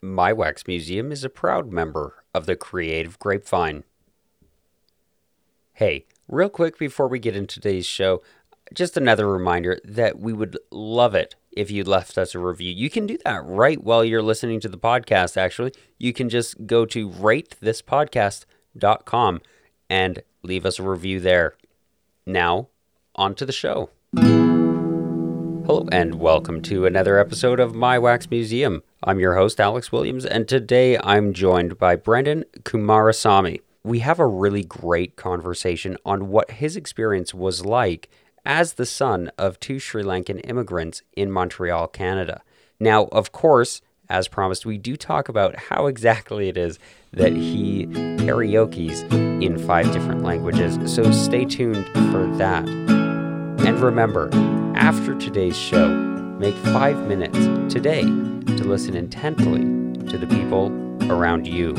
My Wax Museum is a proud member of the Creative Grapevine. Hey, real quick before we get into today's show, just another reminder that we would love it if you left us a review. You can do that right while you're listening to the podcast, actually. You can just go to ratethispodcast.com and leave us a review there. Now, on to the show. Hello, and welcome to another episode of My Wax Museum. I'm your host, Alex Williams, and today I'm joined by Brenden Kumarasamy. We have a really great conversation on what his experience was like as the son of two Sri Lankan immigrants in Montreal, Canada. Now, of course, as promised, we do talk about how exactly it is that he karaoke's in five different languages, so stay tuned for that. And remember, after today's show, make five minutes today to listen intently to the people around you.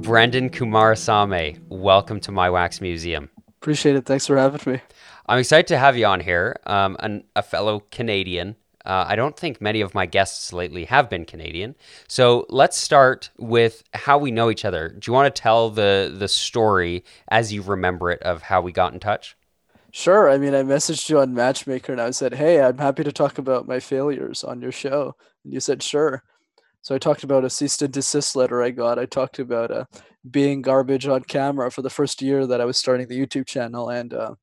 Brenden Kumarasamy, welcome to My Wax Museum. Appreciate it. Thanks for having me. I'm excited to have you on here, um, an, a fellow Canadian. Uh, I don't think many of my guests lately have been Canadian. So let's start with how we know each other. Do you want to tell the the story as you remember it of how we got in touch? Sure. I mean, I messaged you on Matchmaker and I said, Hey, I'm happy to talk about my failures on your show. And you said, Sure. So I talked about a cease and desist letter I got. I talked about uh, being garbage on camera for the first year that I was starting the YouTube channel. And uh,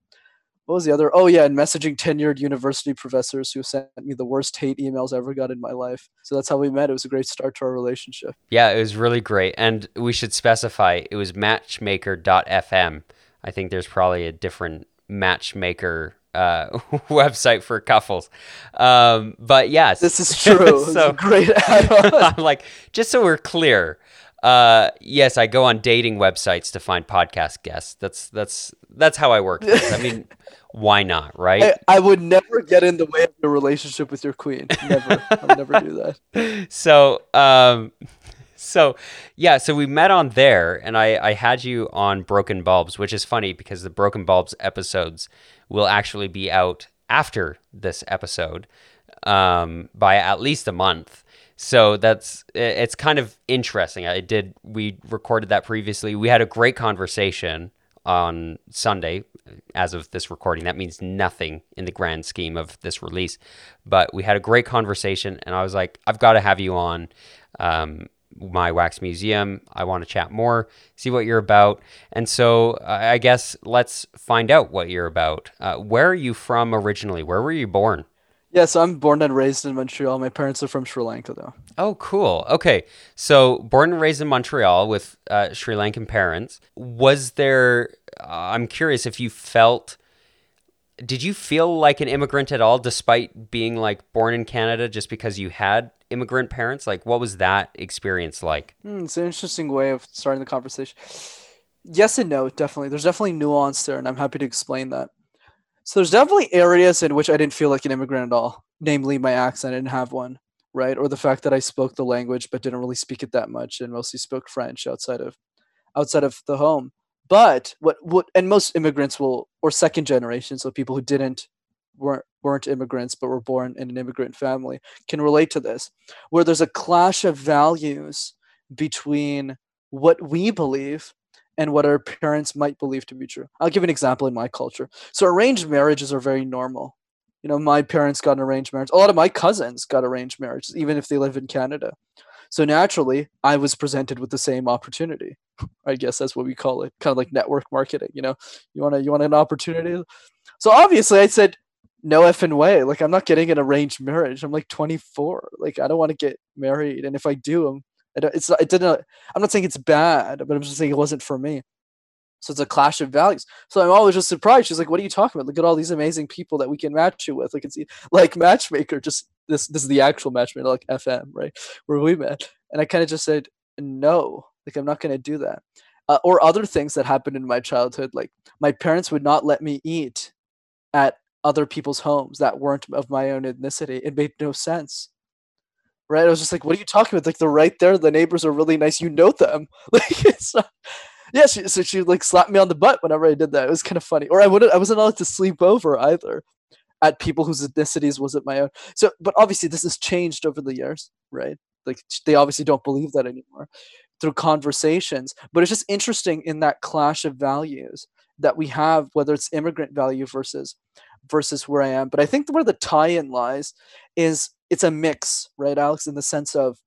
what was the other? Oh, yeah, and messaging tenured university professors who sent me the worst hate emails I ever got in my life. So that's how we met. It was a great start to our relationship. Yeah, it was really great. And we should specify it was matchmaker.fm. I think there's probably a different matchmaker uh, website for couples. Um, but yes, this is true. so great I'm like, just so we're clear. Uh, yes, I go on dating websites to find podcast guests. That's that's that's how I work. I mean, why not, right? I, I, would never get in the way of your relationship with your queen. Never. I would never do that. So, um, so yeah, so we met on there, and I, I had you on Broken Bulbs, which is funny because the Broken Bulbs episodes will actually be out after this episode um, by at least a month. So that's it's kind of interesting. I did we recorded that previously. We had a great conversation on Sunday as of this recording. That means nothing in the grand scheme of this release. But we had a great conversation, and I was like, I've got to have you on. Um, my wax museum. I want to chat more, see what you're about. And so I guess let's find out what you're about. Uh, where are you from originally? Where were you born? Yeah, so I'm born and raised in Montreal. My parents are from Sri Lanka, though. Oh, cool. Okay. So, born and raised in Montreal with uh, Sri Lankan parents. Was there, uh, I'm curious if you felt did you feel like an immigrant at all despite being like born in Canada just because you had immigrant parents? Like what was that experience like? Mm, it's an interesting way of starting the conversation. Yes and no, definitely. There's definitely nuance there and I'm happy to explain that. So there's definitely areas in which I didn't feel like an immigrant at all, namely my accent I didn't have one, right? Or the fact that I spoke the language but didn't really speak it that much and mostly spoke French outside of outside of the home. But what what and most immigrants will or second generation, so people who didn't weren't weren't immigrants but were born in an immigrant family can relate to this, where there's a clash of values between what we believe and what our parents might believe to be true. I'll give an example in my culture. So arranged marriages are very normal. You know, my parents got an arranged marriage. A lot of my cousins got arranged marriages, even if they live in Canada. So naturally, I was presented with the same opportunity. I guess that's what we call it, kind of like network marketing. You know, you want to you want an opportunity. So obviously, I said no effing way. Like I'm not getting an arranged marriage. I'm like 24. Like I don't want to get married, and if I do, I'm, it's it didn't. I'm not saying it's bad, but I'm just saying it wasn't for me. So it's a clash of values. So I'm always just surprised. She's like, "What are you talking about? Look at all these amazing people that we can match you with. Like it's like Matchmaker. Just this. This is the actual Matchmaker, like FM, right, where we met." And I kind of just said, "No, like I'm not to do that." Uh, or other things that happened in my childhood, like my parents would not let me eat at other people's homes that weren't of my own ethnicity. It made no sense. Right? I was just like, "What are you talking about? Like they're right there. The neighbors are really nice. You know them. Like it's." Not, yeah, she, so she like slapped me on the butt whenever I did that. It was kind of funny. Or I wouldn't, I wasn't allowed to sleep over either at people whose ethnicities wasn't my own. So, but obviously this has changed over the years, right? like they obviously don't believe that anymore through conversations but it's just interesting in that clash of values that we have whether it's immigrant value versus versus where i am but i think where the tie-in lies is it's a mix right alex in the sense of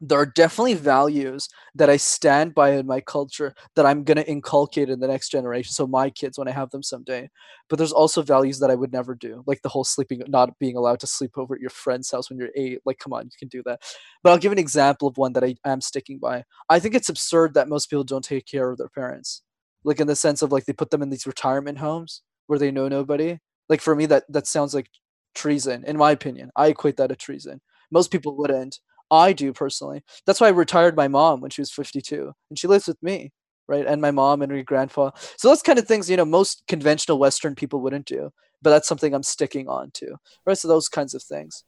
there are definitely values that I stand by in my culture that I'm going to inculcate in the next generation. So my kids, when I have them someday, but there's also values that I would never do, like the whole sleeping, not being allowed to sleep over at your friend's house when you're eight. Like, come on, you can do that. But I'll give an example of one that I am sticking by. I think it's absurd that most people don't take care of their parents, like in the sense of like they put them in these retirement homes where they know nobody. Like for me, that that sounds like treason, in my opinion. I equate that to treason. Most people wouldn't I do personally. That's why I retired my mom when she was 52, and she lives with me, right? And my mom and her grandpa. So those kind of things, you know, most conventional Western people wouldn't do, but that's something I'm sticking on to, right? So those kinds of things.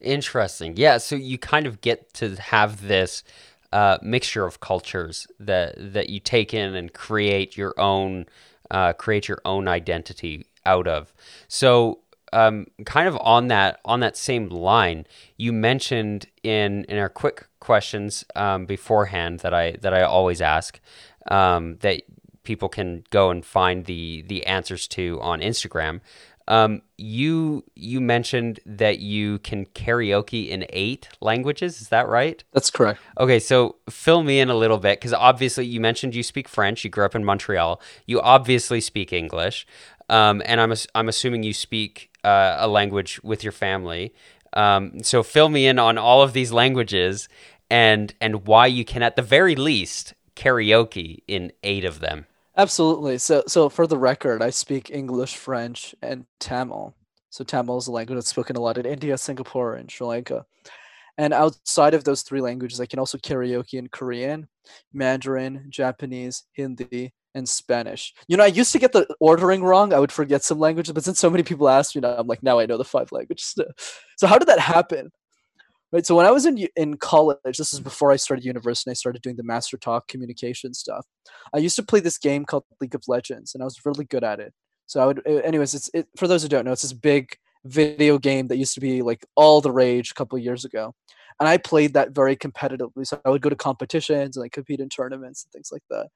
Interesting. Yeah. So you kind of get to have this uh, mixture of cultures that that you take in and create your own uh, create your own identity out of. So um, kind of on that on that same line, you mentioned in in our quick questions um, beforehand that I that I always ask um, that people can go and find the the answers to on Instagram. Um, you you mentioned that you can karaoke in eight languages. Is that right? That's correct. Okay, so fill me in a little bit because obviously you mentioned you speak French. You grew up in Montreal. You obviously speak English, um, and I'm I'm assuming you speak uh, a language with your family. Um, so fill me in on all of these languages and and why you can at the very least karaoke in eight of them. Absolutely. So so for the record, I speak English, French, and Tamil. So Tamil is a language that's spoken a lot in India, Singapore, and Sri Lanka. And outside of those three languages, I can also karaoke in Korean, Mandarin, Japanese, Hindi, and Spanish. You know, I used to get the ordering wrong. I would forget some languages, but since so many people ask me now, I'm like, now I know the five languages. So how did that happen? Right. So when I was in in college, this is before I started university. I started doing the Master Talk communication stuff. I used to play this game called League of Legends, and I was really good at it. So I would, anyways, it's it, for those who don't know, it's this big video game that used to be like all the rage a couple years ago and I played that very competitively. So I would go to competitions and like compete in tournaments and things like that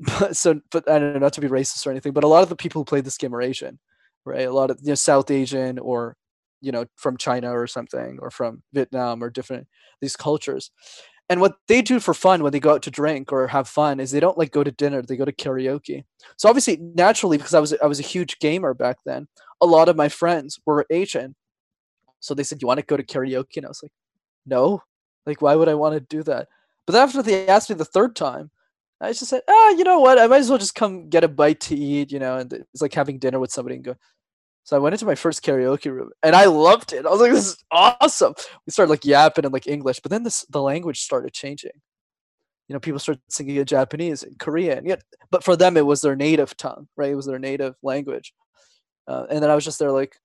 but so but I don't know not to be racist or anything, but a lot of the people who played this game are Asian, right? A lot of you know South Asian or you know from China or something or from Vietnam or different these cultures. And what they do for fun when they go out to drink or have fun is they don't like go to dinner, they go to karaoke. So obviously naturally because I was I was a huge gamer back then, a lot of my friends were Asian. So they said, "You want to go to karaoke?" And I was like, "No." Like why would I want to do that? But after they asked me the third time, I just said, ah, you know what? I might as well just come get a bite to eat, you know, and it's like having dinner with somebody and go. So I went into my first karaoke room and I loved it. I was like, this is awesome. We started like yapping in like English, but then this the language started changing. You know, people started singing in Japanese and Korean. Yeah, but for them it was their native tongue, right? It was their native language. Uh, and then I was just there like,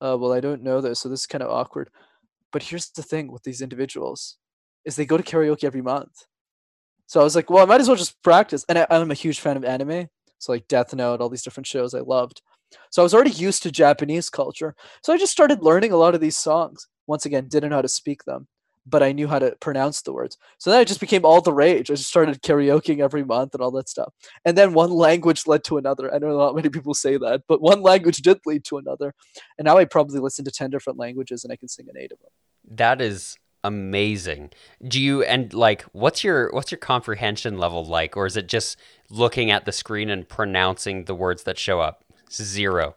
uh, well, I don't know this, so this is kind of awkward. But here's the thing with these individuals, is they go to karaoke every month so I was like, well, I might as well just practice. And I, I'm a huge fan of anime. So like Death Note, all these different shows I loved. So I was already used to Japanese culture. So I just started learning a lot of these songs. Once again, didn't know how to speak them, but I knew how to pronounce the words. So then I just became all the rage. I just started karaokeing every month and all that stuff. And then one language led to another. I know not many people say that, but one language did lead to another. And now I probably listen to 10 different languages and I can sing an eight of them. That is amazing. Do you and like what's your what's your comprehension level like or is it just looking at the screen and pronouncing the words that show up? Zero.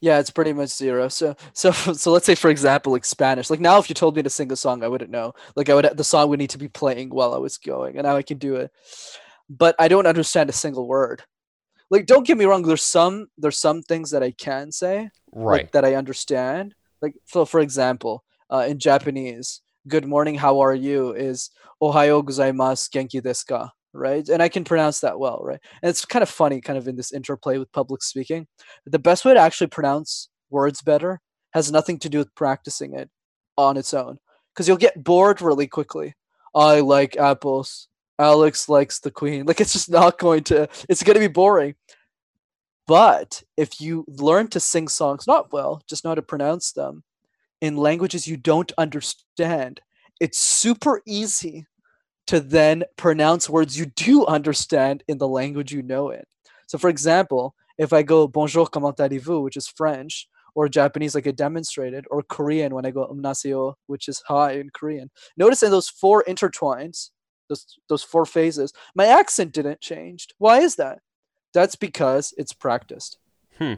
Yeah, it's pretty much zero. So so so let's say for example like Spanish. Like now if you told me to sing a song I wouldn't know. Like I would the song would need to be playing while I was going and now I can do it. But I don't understand a single word. Like don't get me wrong there's some there's some things that I can say right like, that I understand. Like so for example, uh, in Japanese, good morning, how are you is ohayo gozaimasu, genki desu ka, right? And I can pronounce that well, right? And it's kind of funny, kind of in this interplay with public speaking. The best way to actually pronounce words better has nothing to do with practicing it on its own, because you'll get bored really quickly. I like apples. Alex likes the queen. Like it's just not going to. It's going to be boring. But if you learn to sing songs not well, just know how to pronounce them, in languages you don't understand, it's super easy to then pronounce words you do understand in the language you know it. So, for example, if I go bonjour, comment allez-vous, which is French, or Japanese, like I demonstrated, or Korean when I go umnaseo, which is hi in Korean. Notice in those four intertwines, those those four phases, my accent didn't change. Why is that? That's because it's practiced. Hmm.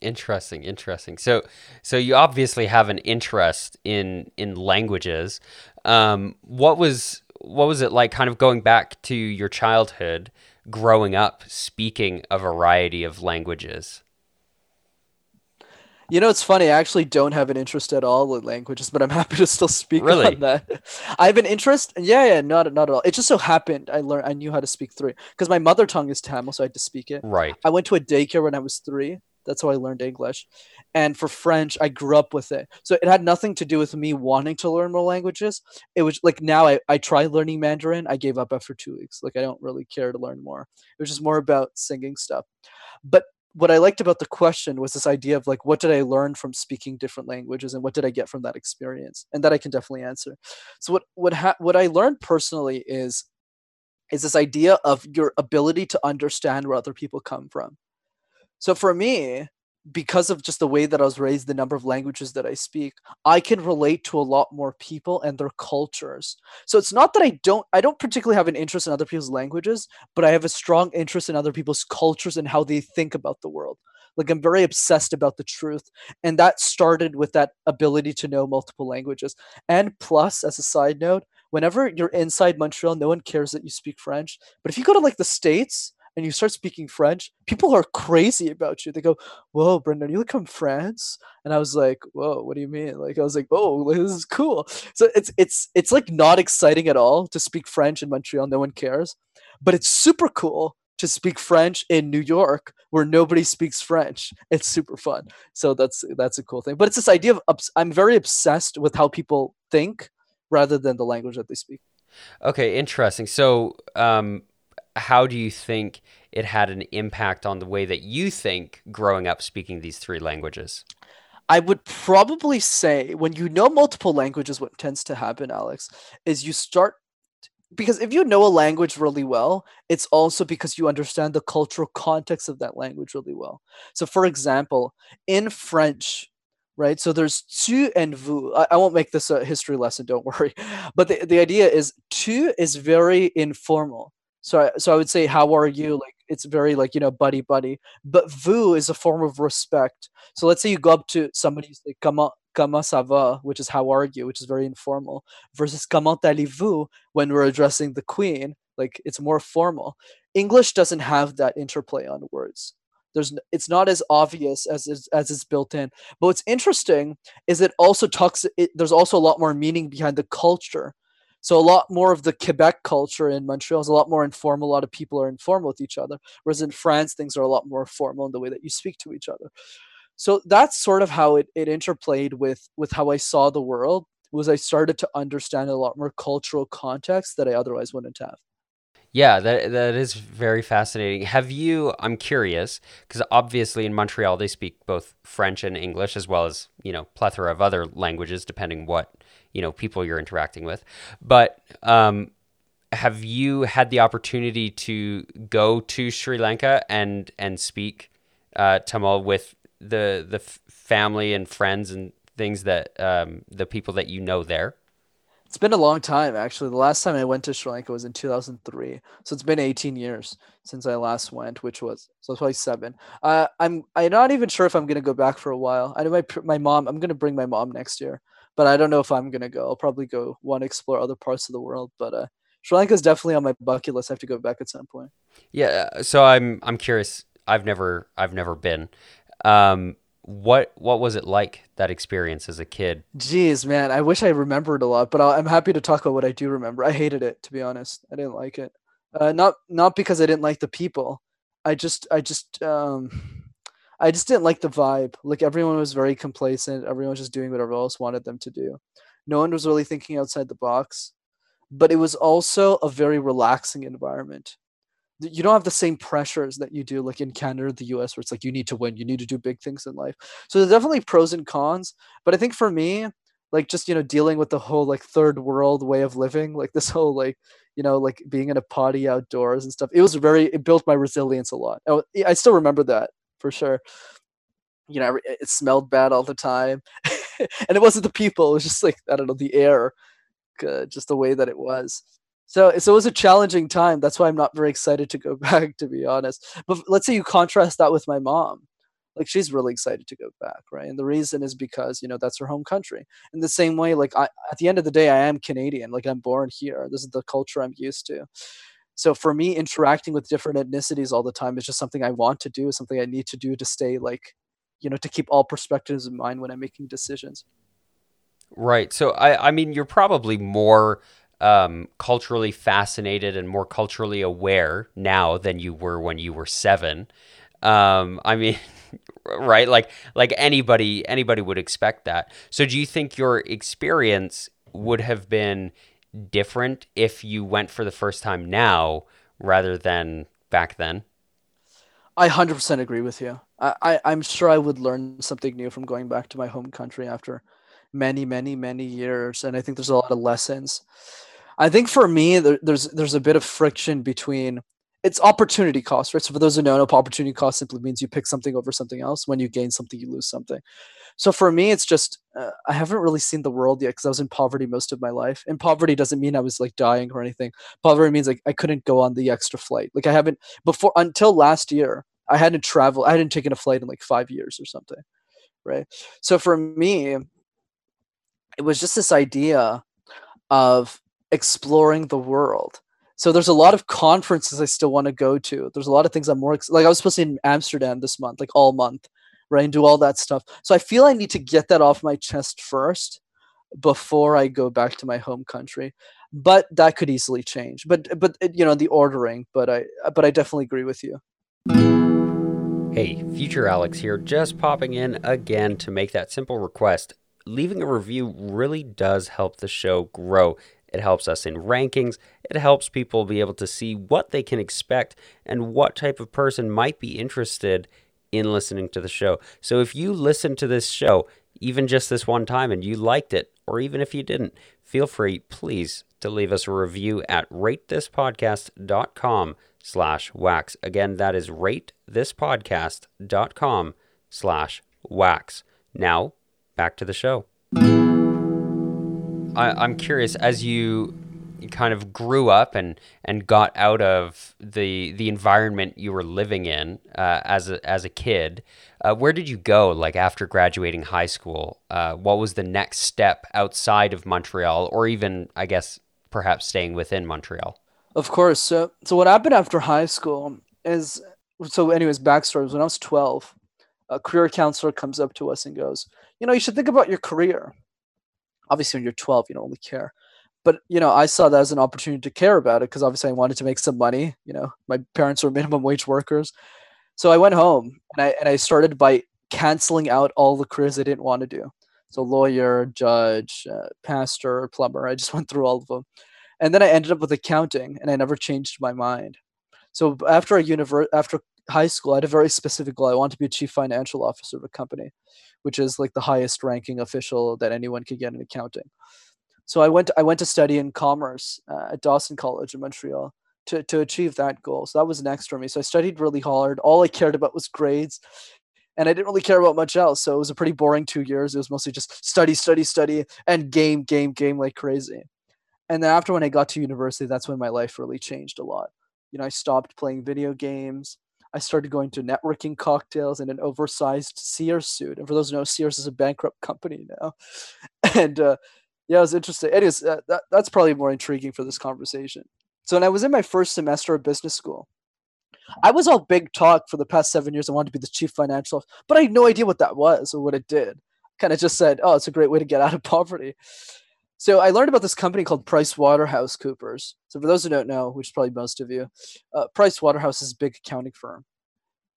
Interesting, interesting. So, so you obviously have an interest in in languages. Um, what was what was it like, kind of going back to your childhood, growing up, speaking a variety of languages? You know, it's funny. I actually don't have an interest at all in languages, but I'm happy to still speak Really? on that. I have an interest. Yeah, yeah, not not at all. It just so happened I learned I knew how to speak three because my mother tongue is Tamil, so I had to speak it. Right. I went to a daycare when I was three. That's how I learned English. And for French, I grew up with it. So it had nothing to do with me wanting to learn more languages. It was like now I, I tried learning Mandarin. I gave up after two weeks. Like I don't really care to learn more. It was just more about singing stuff. But what I liked about the question was this idea of like, what did I learn from speaking different languages and what did I get from that experience? And that I can definitely answer. So what what ha- what I learned personally is is this idea of your ability to understand where other people come from. So for me, because of just the way that I was raised, the number of languages that I speak, I can relate to a lot more people and their cultures. So it's not that I don't I don't particularly have an interest in other people's languages, but I have a strong interest in other people's cultures and how they think about the world. Like I'm very obsessed about the truth. And that started with that ability to know multiple languages. And plus, as a side note, whenever you're inside Montreal, no one cares that you speak French. But if you go to like the States and you start speaking French, people are crazy about you. They go, Whoa, Brenden, you look from France? And I was like, Whoa, what do you mean? Like I was like, Oh, this is cool. So it's it's it's like not exciting at all to speak French in Montreal, no one cares. But it's super cool to speak French in New York where nobody speaks French. It's super fun. So that's that's a cool thing. But it's this idea of I'm very obsessed with how people think rather than the language that they speak. Okay, interesting. So, um, how do you think it had an impact on the way that you think growing up speaking these three languages? I would probably say when you know multiple languages, what tends to happen, Alex, is you start because if you know a language really well, it's also because you understand the cultural context of that language really well. So, for example, in French, right? So there's tu and vous. I, I won't make this a history lesson, don't worry. But the, the idea is tu is very informal. So so I would say, how are you? Like it's very like you know buddy buddy. But vous is a form of respect. So let's say you go up to somebody, you say comment comment ça va, which is how are you, which is very informal, versus comment allez-vous when we're addressing the queen, like it's more formal. English doesn't have that interplay on words. There's it's not as obvious as is, as it's built in. But what's interesting is it also talks. It, there's also a lot more meaning behind the culture. So a lot more of the Quebec culture in Montreal is a lot more informal. A lot of people are informal with each other, whereas in France things are a lot more formal in the way that you speak to each other. So that's sort of how it, it interplayed with with how I saw the world. Was I started to understand a lot more cultural context that I otherwise wouldn't have. Yeah, that that is very fascinating. Have you? I'm curious because obviously in Montreal they speak both French and English as well as you know plethora of other languages depending what you know people you're interacting with. But um, have you had the opportunity to go to Sri Lanka and and speak uh, Tamil with the the family and friends and things that um, the people that you know there? It's been a long time, actually. The last time I went to Sri Lanka was in 2003, so it's been 18 years since I last went, which was so it's probably seven. Uh, I'm I'm not even sure if I'm gonna go back for a while. I know my my mom. I'm gonna bring my mom next year, but I don't know if I'm gonna go. I'll probably go want to explore other parts of the world, but uh, Sri Lanka is definitely on my bucket list. I have to go back at some point. Yeah, uh, so I'm I'm curious. I've never I've never been. Um, what what was it like that experience as a kid? Jeez, man, I wish I remembered a lot, but I'll, I'm happy to talk about what I do remember. I hated it, to be honest. I didn't like it. Uh, not not because I didn't like the people. I just I just um I just didn't like the vibe. Like everyone was very complacent. Everyone was just doing whatever else wanted them to do. No one was really thinking outside the box. But it was also a very relaxing environment. you don't have the same pressures that you do like in Canada or the US where it's like you need to win, you need to do big things in life. So there's definitely pros and cons, but I think for me, like just you know dealing with the whole like third world way of living, like this whole like you know like being in a potty outdoors and stuff. It was very it built my resilience a lot. I, I still remember that for sure. You know, it smelled bad all the time, and it wasn't the people; it was just like I don't know the air, uh, just the way that it was. So, so it was a challenging time. That's why I'm not very excited to go back, to be honest. But let's say you contrast that with my mom. Like she's really excited to go back, right? And the reason is because you know that's her home country. In the same way, like I, at the end of the day, I am Canadian. Like I'm born here. This is the culture I'm used to. So for me, interacting with different ethnicities all the time is just something I want to do, something I need to do to stay like, you know, to keep all perspectives in mind when I'm making decisions. Right. So I, I mean, you're probably more um, culturally fascinated and more culturally aware now than you were when you were seven. Um, I mean, right? Like like anybody anybody would expect that. So do you think your experience would have been different if you went for the first time now rather than back then? I 100% agree with you. I, I, I'm sure I would learn something new from going back to my home country after many, many, many years. And I think there's a lot of lessons. I think for me, there, there's there's a bit of friction between it's opportunity cost, right? So for those who don't know, opportunity cost simply means you pick something over something else. When you gain something, you lose something. So for me, it's just uh, I haven't really seen the world yet because I was in poverty most of my life. And poverty doesn't mean I was like dying or anything. Poverty means like I couldn't go on the extra flight. Like I haven't before until last year. I hadn't traveled. I hadn't taken a flight in like five years or something, right? So for me, it was just this idea of exploring the world. So there's a lot of conferences I still want to go to. There's a lot of things I'm more ex- like I was supposed to be in Amsterdam this month, like all month, right, and do all that stuff. So I feel I need to get that off my chest first before I go back to my home country. But that could easily change. But but you know the ordering. But I but I definitely agree with you. Hey, future Alex here, just popping in again to make that simple request. Leaving a review really does help the show grow. It helps us in rankings. It helps people be able to see what they can expect and what type of person might be interested in listening to the show. So if you listen to this show, even just this one time, and you liked it, or even if you didn't, feel free, please, to leave us a review at ratethispodcast.com slash wax. Again, that is ratethispodcast.com slash wax. Now, back to the show. I, am curious as you kind of grew up and and got out of the the environment you were living in uh, as a as a kid. Uh, where did you go? Like after graduating high school, uh, what was the next step outside of Montreal, or even I guess perhaps staying within Montreal? Of course. So so what happened after high school is so. Anyways, backstory is when I was twelve, a career counselor comes up to us and goes, "You know, you should think about your career." Obviously when you're 12 you don't really care. But you know i saw that as an opportunity to care about it because obviously i wanted to make some money you know my parents were minimum wage workers. So i went home and i and i started by canceling out all the careers i didn't want to do. So lawyer judge uh, pastor plumber i just went through all of them and then i ended up with accounting and i never changed my mind. So after a univer- after high school i had a very specific goal i wanted to be a chief financial officer of a company which is like the highest ranking official that anyone could get in accounting. So I went I went to study in commerce uh, at Dawson College in Montreal to to achieve that goal. So that was next for me. So I studied really hard. All I cared about was grades. And I didn't really care about much else. So it was a pretty boring two years. It was mostly just study, study, study, and game, game, game like crazy. And then after when I got to university, that's when my life really changed a lot. You know, I stopped playing video games. I started going to networking cocktails in an oversized Sears suit. And for those who know, Sears is a bankrupt company now. And uh, yeah, it was interesting. Anyways, uh, that, that's probably more intriguing for this conversation. So when I was in my first semester of business school, I was all big talk for the past seven years. I wanted to be the chief financial, but I had no idea what that was or what it did. Kind of just said, "Oh, it's a great way to get out of poverty." So I learned about this company called Price Waterhouse Coopers. So for those who don't know, which is probably most of you, uh, Price Waterhouse is a big accounting firm.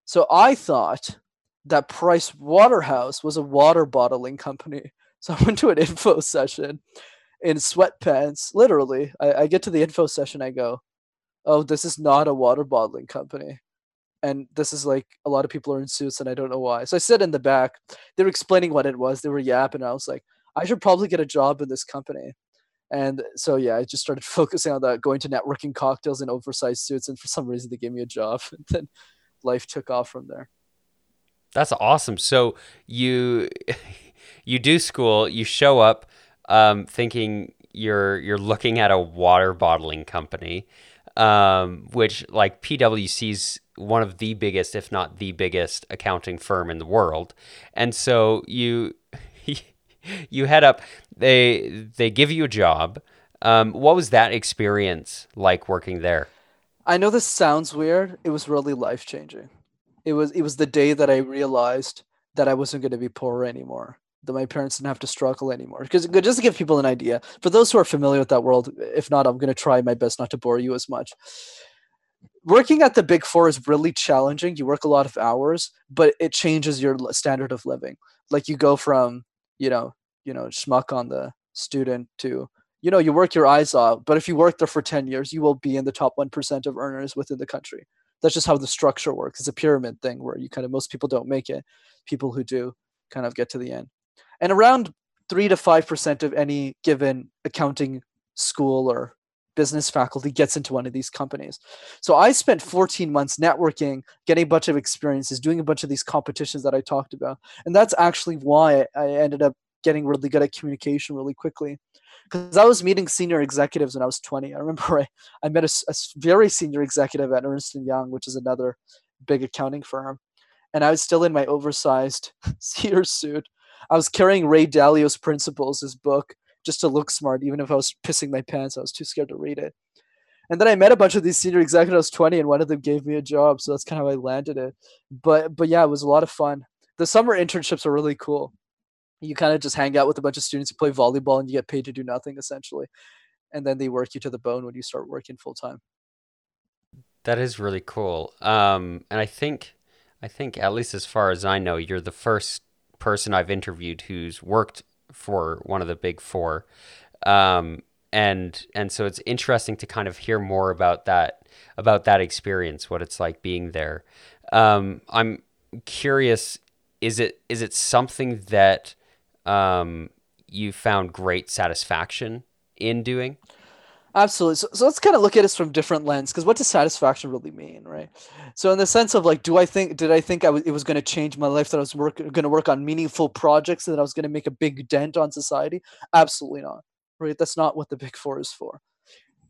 So I thought that Price Waterhouse was a water bottling company. So I went to an info session in sweatpants. Literally, I, I get to the info session. I go, oh, this is not a water bottling company. And this is like a lot of people are in suits and I don't know why. So I sit in the back. They were explaining what it was. They were yapping. I was like, I should probably get a job in this company. And so yeah, I just started focusing on that, going to networking cocktails in oversized suits, and for some reason they gave me a job. And then life took off from there. That's awesome. So you you do school, you show up um, thinking you're you're looking at a water bottling company, um, which like PwC's one of the biggest, if not the biggest, accounting firm in the world, and so you you head up. They they give you a job. Um, what was that experience like working there? I know this sounds weird. It was really life changing. It was it was the day that I realized that I wasn't going to be poor anymore. That my parents didn't have to struggle anymore. Because just to give people an idea, for those who are familiar with that world, if not, I'm going to try my best not to bore you as much. Working at the Big Four is really challenging. You work a lot of hours, but it changes your standard of living. Like you go from you know you know schmuck on the student to you know you work your eyes out but if you work there for 10 years you will be in the top 1% of earners within the country. That's just how the structure works. It's a pyramid thing where you kind of most people don't make it. People who do kind of get to the end. And around 3 to 5% of any given accounting school or business faculty gets into one of these companies. So I spent 14 months networking, getting a bunch of experiences, doing a bunch of these competitions that I talked about. And that's actually why I ended up getting really good at communication really quickly because I was meeting senior executives when I was 20. I remember I, I met a, a, very senior executive at Ernst & Young, which is another big accounting firm. And I was still in my oversized Sears suit. I was carrying Ray Dalio's Principles, his book, just to look smart, even if I was pissing my pants. I was too scared to read it. And then I met a bunch of these senior executives, 20, and one of them gave me a job. So that's kind of how I landed it. But but yeah, it was a lot of fun. The summer internships are really cool you kind of just hang out with a bunch of students, you play volleyball, and you get paid to do nothing essentially. And then they work you to the bone when you start working full time. That is really cool. Um, and I think, I think at least as far as I know, you're the first person I've interviewed who's worked for one of the big four. Um, and and so it's interesting to kind of hear more about that about that experience, what it's like being there. Um, I'm curious is it is it something that um, you found great satisfaction in doing? Absolutely. So, so let's kind of look at this from different lens because what does satisfaction really mean, right? So in the sense of like, do I think did I think I it was going to change my life that I was work going to work on meaningful projects and that I was going to make a big dent on society? Absolutely not. Right? That's not what the big four is for.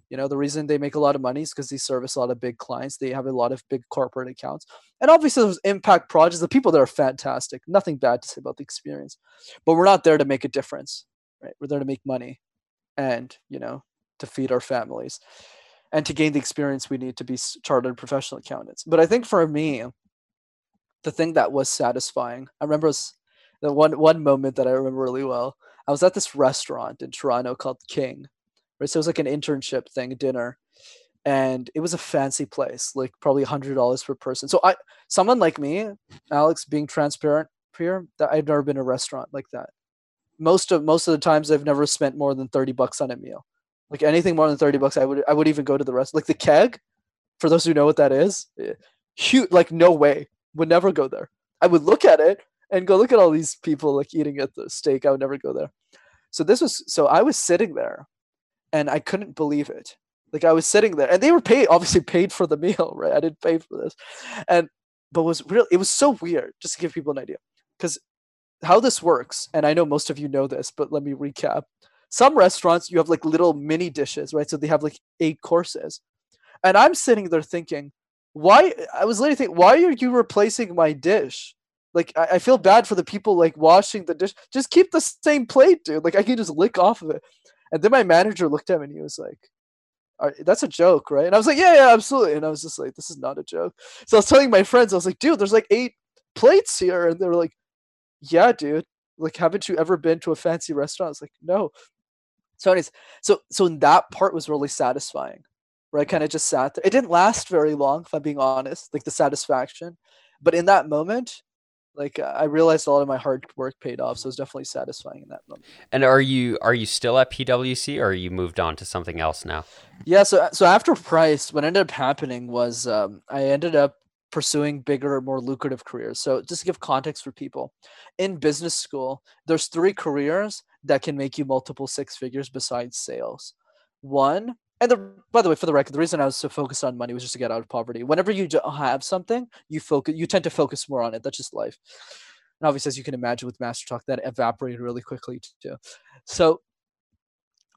You know, the reason they make a lot of money is because they service a lot of big clients. They have a lot of big corporate accounts. And obviously, those impact projects, the people there are fantastic. Nothing bad to say about the experience. But we're not there to make a difference, right? We're there to make money and, you know, to feed our families and to gain the experience we need to be chartered professional accountants. But I think for me, the thing that was satisfying, I remember was the one one moment that I remember really well. I was at this restaurant in Toronto called King, right? So it was like an internship thing, dinner, and it was a fancy place, like probably hundred dollars per person. So I, someone like me, Alex, being transparent here, that I've never been a restaurant like that. Most of most of the times, I've never spent more than thirty bucks on a meal. Like anything more than thirty bucks, I would I would even go to the rest. Like the keg, for those who know what that is, eh, huge. Like no way, would never go there. I would look at it and go look at all these people like eating at the steak. I would never go there. So this was so I was sitting there and I couldn't believe it. Like I was sitting there, and they were paid, obviously paid for the meal, right? I didn't pay for this, and but was real. It was so weird. Just to give people an idea, because how this works, and I know most of you know this, but let me recap. Some restaurants you have like little mini dishes, right? So they have like eight courses, and I'm sitting there thinking, why? I was literally thinking, why are you replacing my dish? Like I, I feel bad for the people like washing the dish. Just keep the same plate, dude. Like I can just lick off of it. And then my manager looked at me and he was like, that's a joke, right? And I was like, yeah, yeah, absolutely. And I was just like, this is not a joke. So I was telling my friends, I was like, dude, there's like eight plates here. And they were like, yeah, dude. Like, haven't you ever been to a fancy restaurant? I was like, no. So, anyways, so so that part was really satisfying. Where I kind of just sat there. It didn't last very long, if I'm being honest, like the satisfaction. But in that moment, Like uh, I realized a lot of my hard work paid off, so it was definitely satisfying in that moment. And are you are you still at PwC, or are you moved on to something else now? Yeah, so so after Price, what ended up happening was um, I ended up pursuing bigger, more lucrative careers. So just to give context for people, in business school, there's three careers that can make you multiple six figures besides sales. One, and the, by the way, for the record, the reason I was so focused on money was just to get out of poverty. Whenever you have something, you focus, you tend to focus more on it. That's just life. And obviously, as you can imagine with Master Talk, that evaporated really quickly too. So,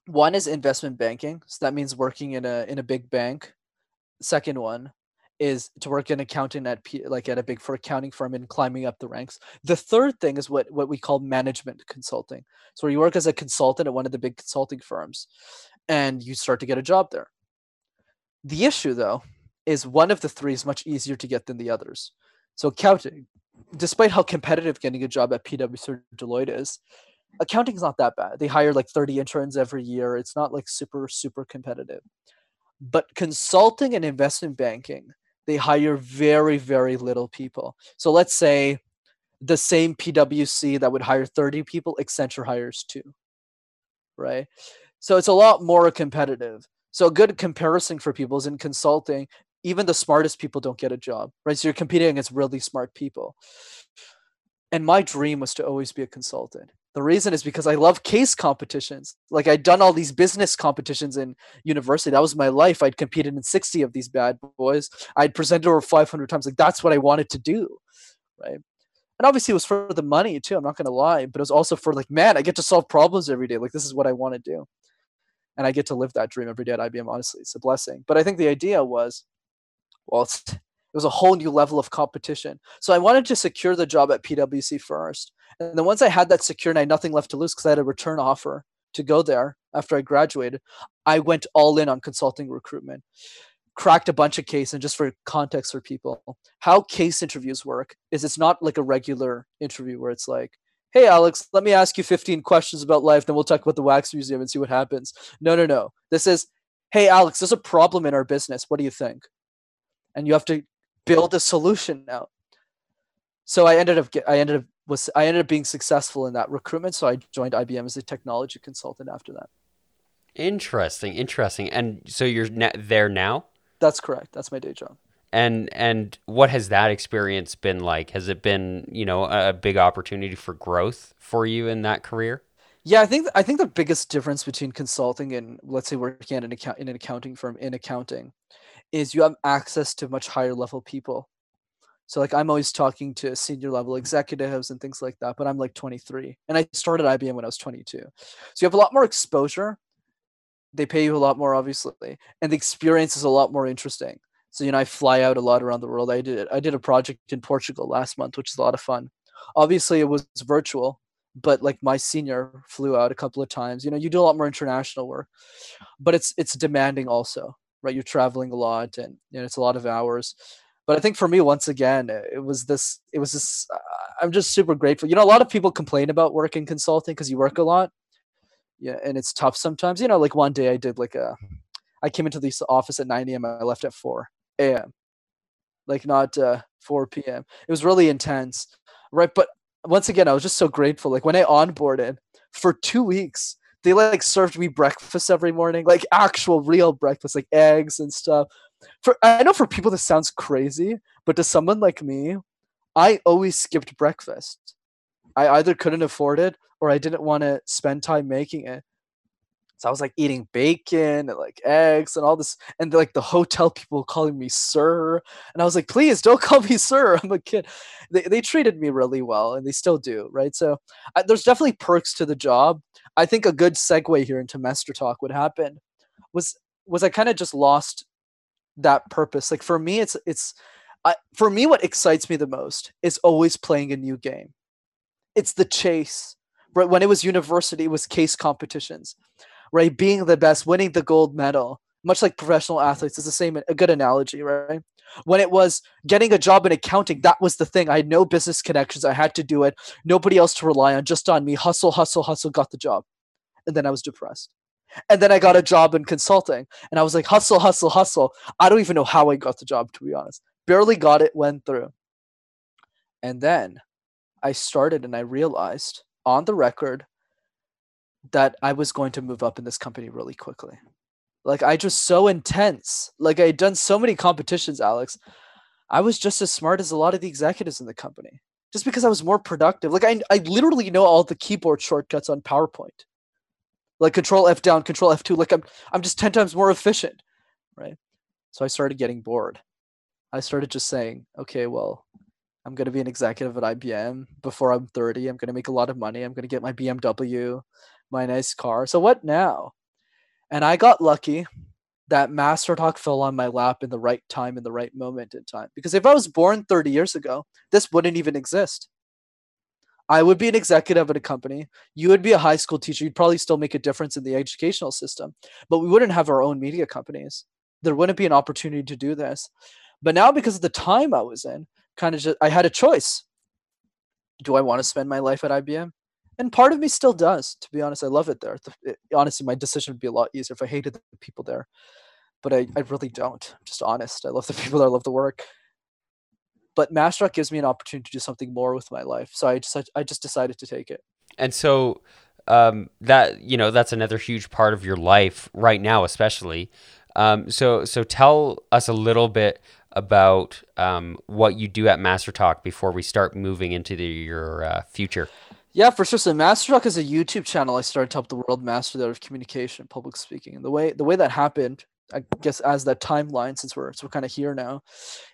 one is investment banking. So that means working in a in a big bank. Second one is to work in accounting at P, like at a big four accounting firm and climbing up the ranks. The third thing is what what we call management consulting. So where you work as a consultant at one of the big consulting firms, and you start to get a job there. The issue though is one of the three is much easier to get than the others. So accounting, despite how competitive getting a job at PwC or Deloitte is, accounting is not that bad. They hire like 30 interns every year. It's not like super super competitive. But consulting and investment banking they hire very, very little people. So let's say the same PwC that would hire 30 people, Accenture hires two, right? So it's a lot more competitive. So a good comparison for people is in consulting, even the smartest people don't get a job, right? So you're competing against really smart people. And my dream was to always be a consultant. The reason is because I love case competitions. Like I'd done all these business competitions in university. That was my life. I'd competed in 60 of these bad boys. I'd presented over 500 times. Like that's what I wanted to do. Right. And obviously it was for the money too. I'm not going to lie, but it was also for like, man, I get to solve problems every day. Like this is what I want to do. And I get to live that dream every day at IBM. Honestly, it's a blessing. But I think the idea was, well, it's, it was a whole new level of competition. So I wanted to secure the job at PwC first. And then once I had that secured and I had nothing left to lose because I had a return offer to go there after I graduated, I went all in on consulting recruitment. Cracked a bunch of cases, and just for context for people, how case interviews work is it's not like a regular interview where it's like, hey alex let me ask you 15 questions about life then we'll talk about the wax museum and see what happens no no no this is hey alex there's a problem in our business what do you think and you have to build a solution now. So I ended up get, I ended up was I ended up being successful in that recruitment. So I joined IBM as a technology consultant after that. Interesting, interesting. And so you're there now. That's correct. That's my day job. And and what has that experience been like? Has it been you know a big opportunity for growth for you in that career? Yeah, I think I think the biggest difference between consulting and let's say working at an account in an accounting firm in accounting is you have access to much higher level people. So like I'm always talking to senior level executives and things like that, but I'm like 23 and I started IBM when I was 22. So you have a lot more exposure. They pay you a lot more obviously, and the experience is a lot more interesting. So you know I fly out a lot around the world. I did I did a project in Portugal last month, which is a lot of fun. Obviously it was virtual, but like my senior flew out a couple of times. You know, you do a lot more international work, but it's it's demanding also right? You're traveling a lot and you know, it's a lot of hours. But I think for me, once again, it was this, it was this, uh, I'm just super grateful. You know, a lot of people complain about work in consulting because you work a lot. Yeah. And it's tough sometimes. You know, like one day I did like a, I came into this office at 9 a.m. I left at 4 a.m. Like not uh, 4 p.m. It was really intense. Right. But once again, I was just so grateful. Like when I onboarded for two weeks, they like served me breakfast every morning, like actual real breakfast, like eggs and stuff. For I know for people this sounds crazy, but to someone like me, I always skipped breakfast. I either couldn't afford it or I didn't want to spend time making it. So I was like eating bacon and like eggs and all this, and like the hotel people calling me sir, and I was like, please don't call me sir. I'm a kid. They they treated me really well, and they still do, right? So I, there's definitely perks to the job. I think a good segue here into Master Talk would happen was was I kind of just lost that purpose. Like for me, it's it's I, for me what excites me the most is always playing a new game. It's the chase. Right when it was university, it was case competitions right? Being the best, winning the gold medal, much like professional athletes, is the same, a good analogy, right? When it was getting a job in accounting, that was the thing. I had no business connections. I had to do it. Nobody else to rely on, just on me. Hustle, hustle, hustle, got the job. And then I was depressed. And then I got a job in consulting. And I was like, hustle, hustle, hustle. I don't even know how I got the job, to be honest. Barely got it, went through. And then I started and I realized on the record that I was going to move up in this company really quickly. Like I just so intense. Like I had done so many competitions, Alex. I was just as smart as a lot of the executives in the company. Just because I was more productive. Like I I literally know all the keyboard shortcuts on PowerPoint. Like control F down, control F2. Like I'm I'm just 10 times more efficient. Right. So I started getting bored. I started just saying, okay, well, I'm going to be an executive at IBM before I'm 30. I'm going to make a lot of money. I'm going to get my BMW, my nice car. So what now? And I got lucky that Master Talk fell on my lap in the right time, in the right moment in time. Because if I was born 30 years ago, this wouldn't even exist. I would be an executive at a company. You would be a high school teacher. You'd probably still make a difference in the educational system, but we wouldn't have our own media companies. There wouldn't be an opportunity to do this. But now, because of the time I was in, kind of just I had a choice. Do I want to spend my life at IBM? And part of me still does. To be honest, I love it there. It, honestly, my decision would be a lot easier if I hated the people there. But I, I really don't. I'm just honest. I love the people there. I love the work. But Mastertalk gives me an opportunity to do something more with my life. So I just I just decided to take it. And so um, that you know that's another huge part of your life right now, especially. Um, so so tell us a little bit about um, what you do at Master Talk before we start moving into the, your uh, future. Yeah, for sure. So Master Talk is a YouTube channel I started to help the world master the art of communication, public speaking. And the way the way that happened, I guess, as that timeline, since we're so we're kind of here now,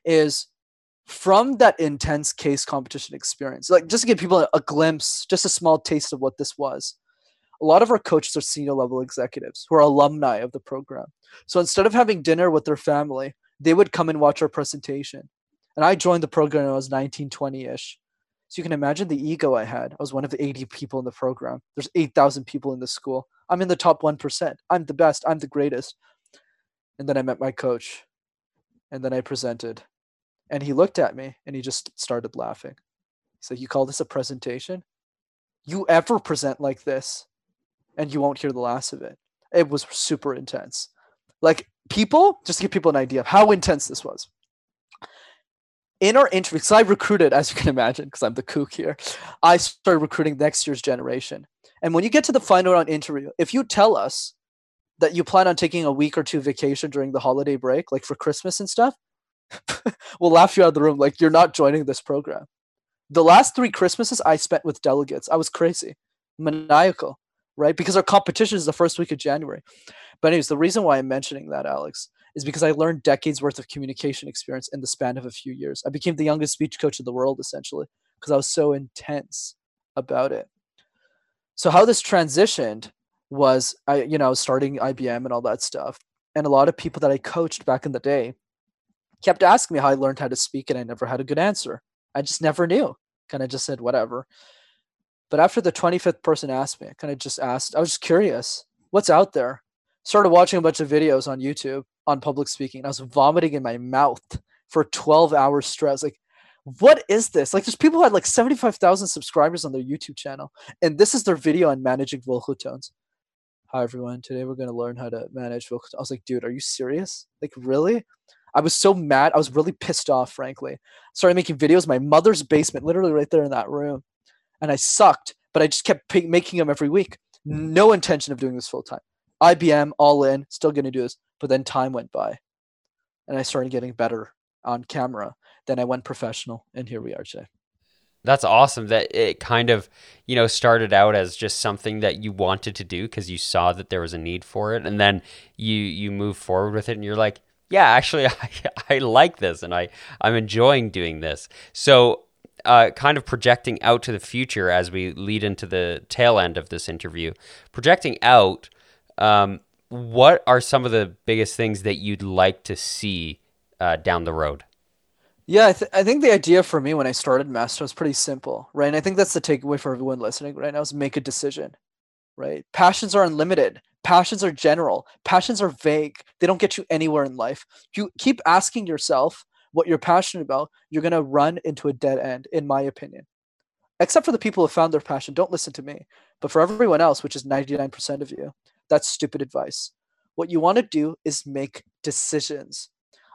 is from that intense case competition experience. Like just to give people a, glimpse, just a small taste of what this was. A lot of our coaches are senior level executives who are alumni of the program. So instead of having dinner with their family, they would come and watch our presentation. And I joined the program when I was 19, 20 ish. So you can imagine the ego I had. I was one of the 80 people in the program. There's 8,000 people in the school. I'm in the top 1%. I'm the best. I'm the greatest. And then I met my coach. And then I presented. And he looked at me and he just started laughing. Said, You call this a presentation? You ever present like this and you won't hear the last of it. It was super intense. Like people, just to give people an idea of how intense this was. In our interview, because I recruited, as you can imagine, because I'm the kook here, I started recruiting next year's generation. And when you get to the final round interview, if you tell us that you plan on taking a week or two vacation during the holiday break, like for Christmas and stuff, we'll laugh you out of the room. Like you're not joining this program. The last three Christmases I spent with delegates, I was crazy, maniacal, right? Because our competition is the first week of January. But anyways, the reason why I'm mentioning that, Alex, is because I learned decades worth of communication experience in the span of a few years. I became the youngest speech coach in the world essentially because I was so intense about it. So how this transitioned was I, you know, starting IBM and all that stuff. And a lot of people that I coached back in the day kept asking me how I learned how to speak, and I never had a good answer. I just never knew. Kind of just said whatever. But after the 25th person asked me, I kind of just asked, I was just curious, what's out there? started watching a bunch of videos on YouTube on public speaking. I was vomiting in my mouth for 12 hours straight. like, what is this? Like, there's people who had like 75,000 subscribers on their YouTube channel, and this is their video on managing vocal tones. Hi, everyone. Today we're going to learn how to manage vocal tones. I was like, dude, are you serious? Like, really? I was so mad. I was really pissed off, frankly. Started making videos, my mother's basement, literally right there in that room. And I sucked, but I just kept p- making them every week. No intention of doing this full time. IBM all in, still going to do this. But then time went by, and I started getting better on camera. Then I went professional, and here we are today. That's awesome that it kind of, you know, started out as just something that you wanted to do because you saw that there was a need for it, and then you you move forward with it, and you're like, yeah, actually, I, I like this, and I I'm enjoying doing this. So uh, kind of projecting out to the future as we lead into the tail end of this interview, projecting out, um, what are some of the biggest things that you'd like to see uh, down the road? Yeah, I, th- I think the idea for me when I started Master was pretty simple, right? And I think that's the takeaway for everyone listening right now is make a decision, right? Passions are unlimited. Passions are general. Passions are vague. They don't get you anywhere in life. You keep asking yourself what you're passionate about, you're going to run into a dead end, in my opinion. Except for the people who found their passion, don't listen to me. But for everyone else, which is 99% of you, that's stupid advice. What you want to do is make decisions.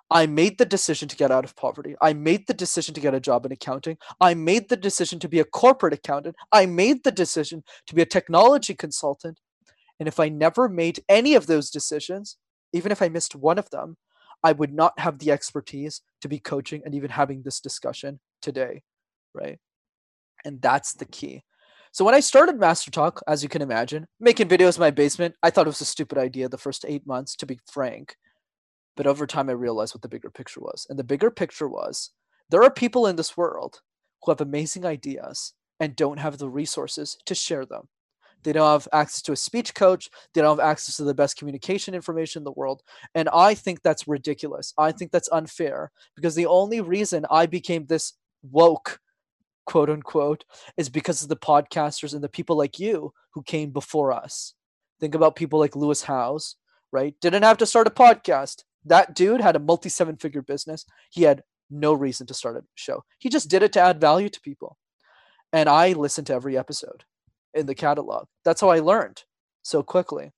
I made the decision to get out of poverty. I made the decision to get a job in accounting. I made the decision to be a corporate accountant. I made the decision to be a technology consultant. And if I never made any of those decisions, even if I missed one of them, I would not have the expertise to be coaching and even having this discussion today, right? And that's the key. So when I started Master Talk, as you can imagine, making videos in my basement, I thought it was a stupid idea the first eight months, to be frank. But over time, I realized what the bigger picture was. And the bigger picture was there are people in this world who have amazing ideas and don't have the resources to share them. They don't have access to a speech coach. They don't have access to the best communication information in the world. And I think that's ridiculous. I think that's unfair because the only reason I became this woke, quote unquote, is because of the podcasters and the people like you who came before us. Think about people like Lewis Howes, right? Didn't have to start a podcast. That dude had a multi seven figure business. He had no reason to start a show. He just did it to add value to people. And I listened to every episode in the catalog. That's how I learned so quickly.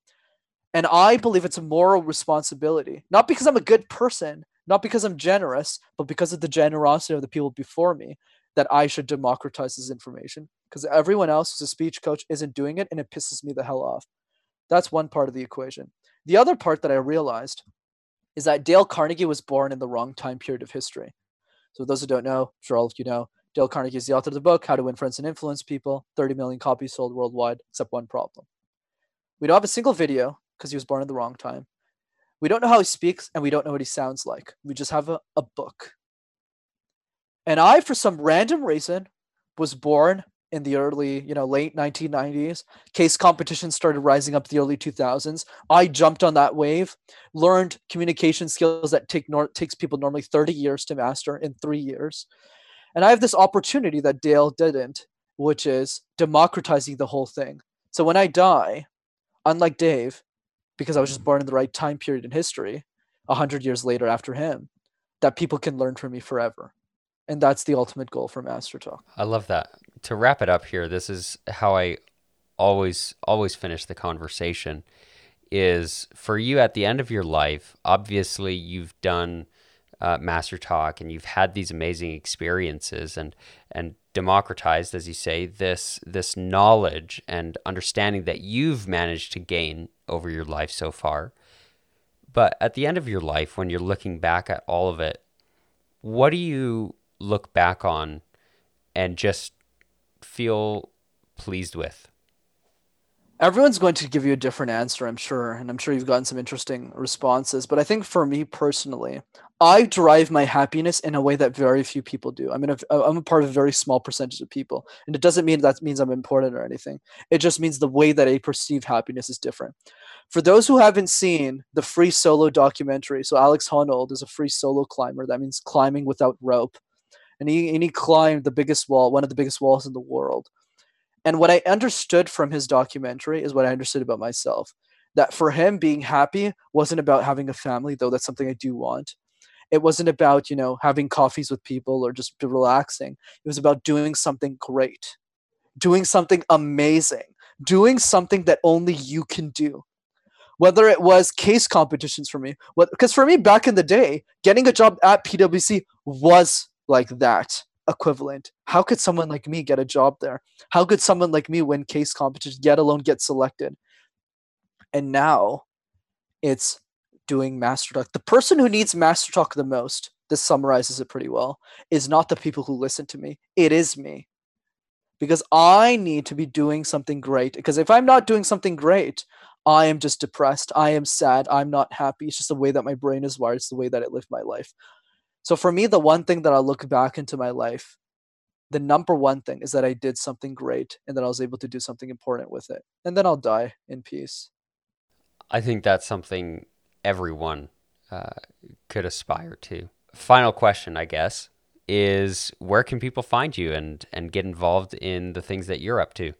And I believe it's a moral responsibility, not because I'm a good person, not because I'm generous, but because of the generosity of the people before me, that I should democratize this information. Because everyone else who's a speech coach isn't doing it, and it pisses me the hell off. That's one part of the equation. The other part that I realized is that Dale Carnegie was born in the wrong time period of history. So, those who don't know, I'm all of you know, Dale Carnegie is the author of the book, How to Win Friends and Influence People. 30 million copies sold worldwide, except one problem. We don't have a single video because he was born in the wrong time. We don't know how he speaks and we don't know what he sounds like. We just have a, a book. And I, for some random reason, was born in the early, you know, late 1990s. Case competition started rising up the early 2000s. I jumped on that wave, learned communication skills that take nor- takes people normally 30 years to master in three years. And I have this opportunity that Dale didn't, which is democratizing the whole thing. So when I die, unlike Dave, because I was just born in the right time period in history, a hundred years later after him, that people can learn from me forever. And that's the ultimate goal for Master Talk. I love that. To wrap it up here, this is how I always always finish the conversation is for you at the end of your life, obviously you've done uh, Master Talk, and you've had these amazing experiences and and democratized, as you say, this this knowledge and understanding that you've managed to gain over your life so far. But at the end of your life, when you're looking back at all of it, what do you look back on and just feel pleased with? Everyone's going to give you a different answer, I'm sure, and I'm sure you've gotten some interesting responses. But I think for me personally, I derive my happiness in a way that very few people do. I mean, a, uh, I'm a part of a very small percentage of people, and it doesn't mean that means I'm important or anything. It just means the way that I perceive happiness is different. For those who haven't seen the free solo documentary, so Alex Honnold is a free solo climber. That means climbing without rope, and he and he climbed the biggest wall, one of the biggest walls in the world and what I understood from his documentary is what I understood about myself. That for him, being happy wasn't about having a family, though that's something I do want. It wasn't about, you know, having coffees with people or just relaxing. It was about doing something great, doing something amazing, doing something that only you can do. Whether it was case competitions for me, because for me back in the day, getting a job at PwC was like that equivalent. How could someone like me get a job there? How could someone like me win case competition, yet alone get selected? And now it's doing Master Talk. The person who needs Master Talk the most, this summarizes it pretty well, is not the people who listen to me. It is me. Because I need to be doing something great. Because if I'm not doing something great, I am just depressed. I am sad. I'm not happy. It's just the way that my brain is wired. It's the way that I live my life. So for me, the one thing that I look back into my life, the number one thing is that I did something great and that I was able to do something important with it. And then I'll die in peace. I think that's something everyone uh, could aspire to. Final question, I guess, is where can people find you and, and get involved in the things that you're up to?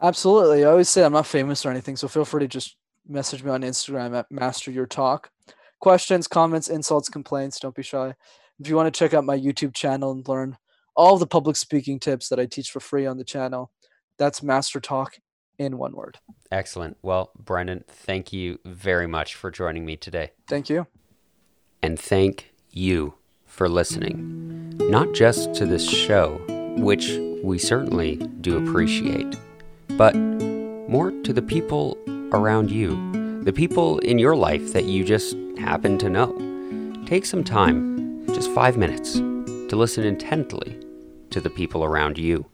Absolutely. I always say I'm not famous or anything, so feel free to just message me on Instagram at Master Your Talk questions, comments, insults, complaints. Don't be shy. If you want to check out my YouTube channel and learn all the public speaking tips that I teach for free on the channel, that's Master Talk in one word. Excellent. Well, Brenden, thank you very much for joining me today. Thank you. And thank you for listening, not just to this show, which we certainly do appreciate, but more to the people around you, the people in your life that you just happen to know. Take some time, just five minutes, to listen intently to the people around you.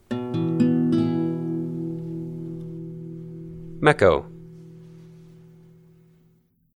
Meko,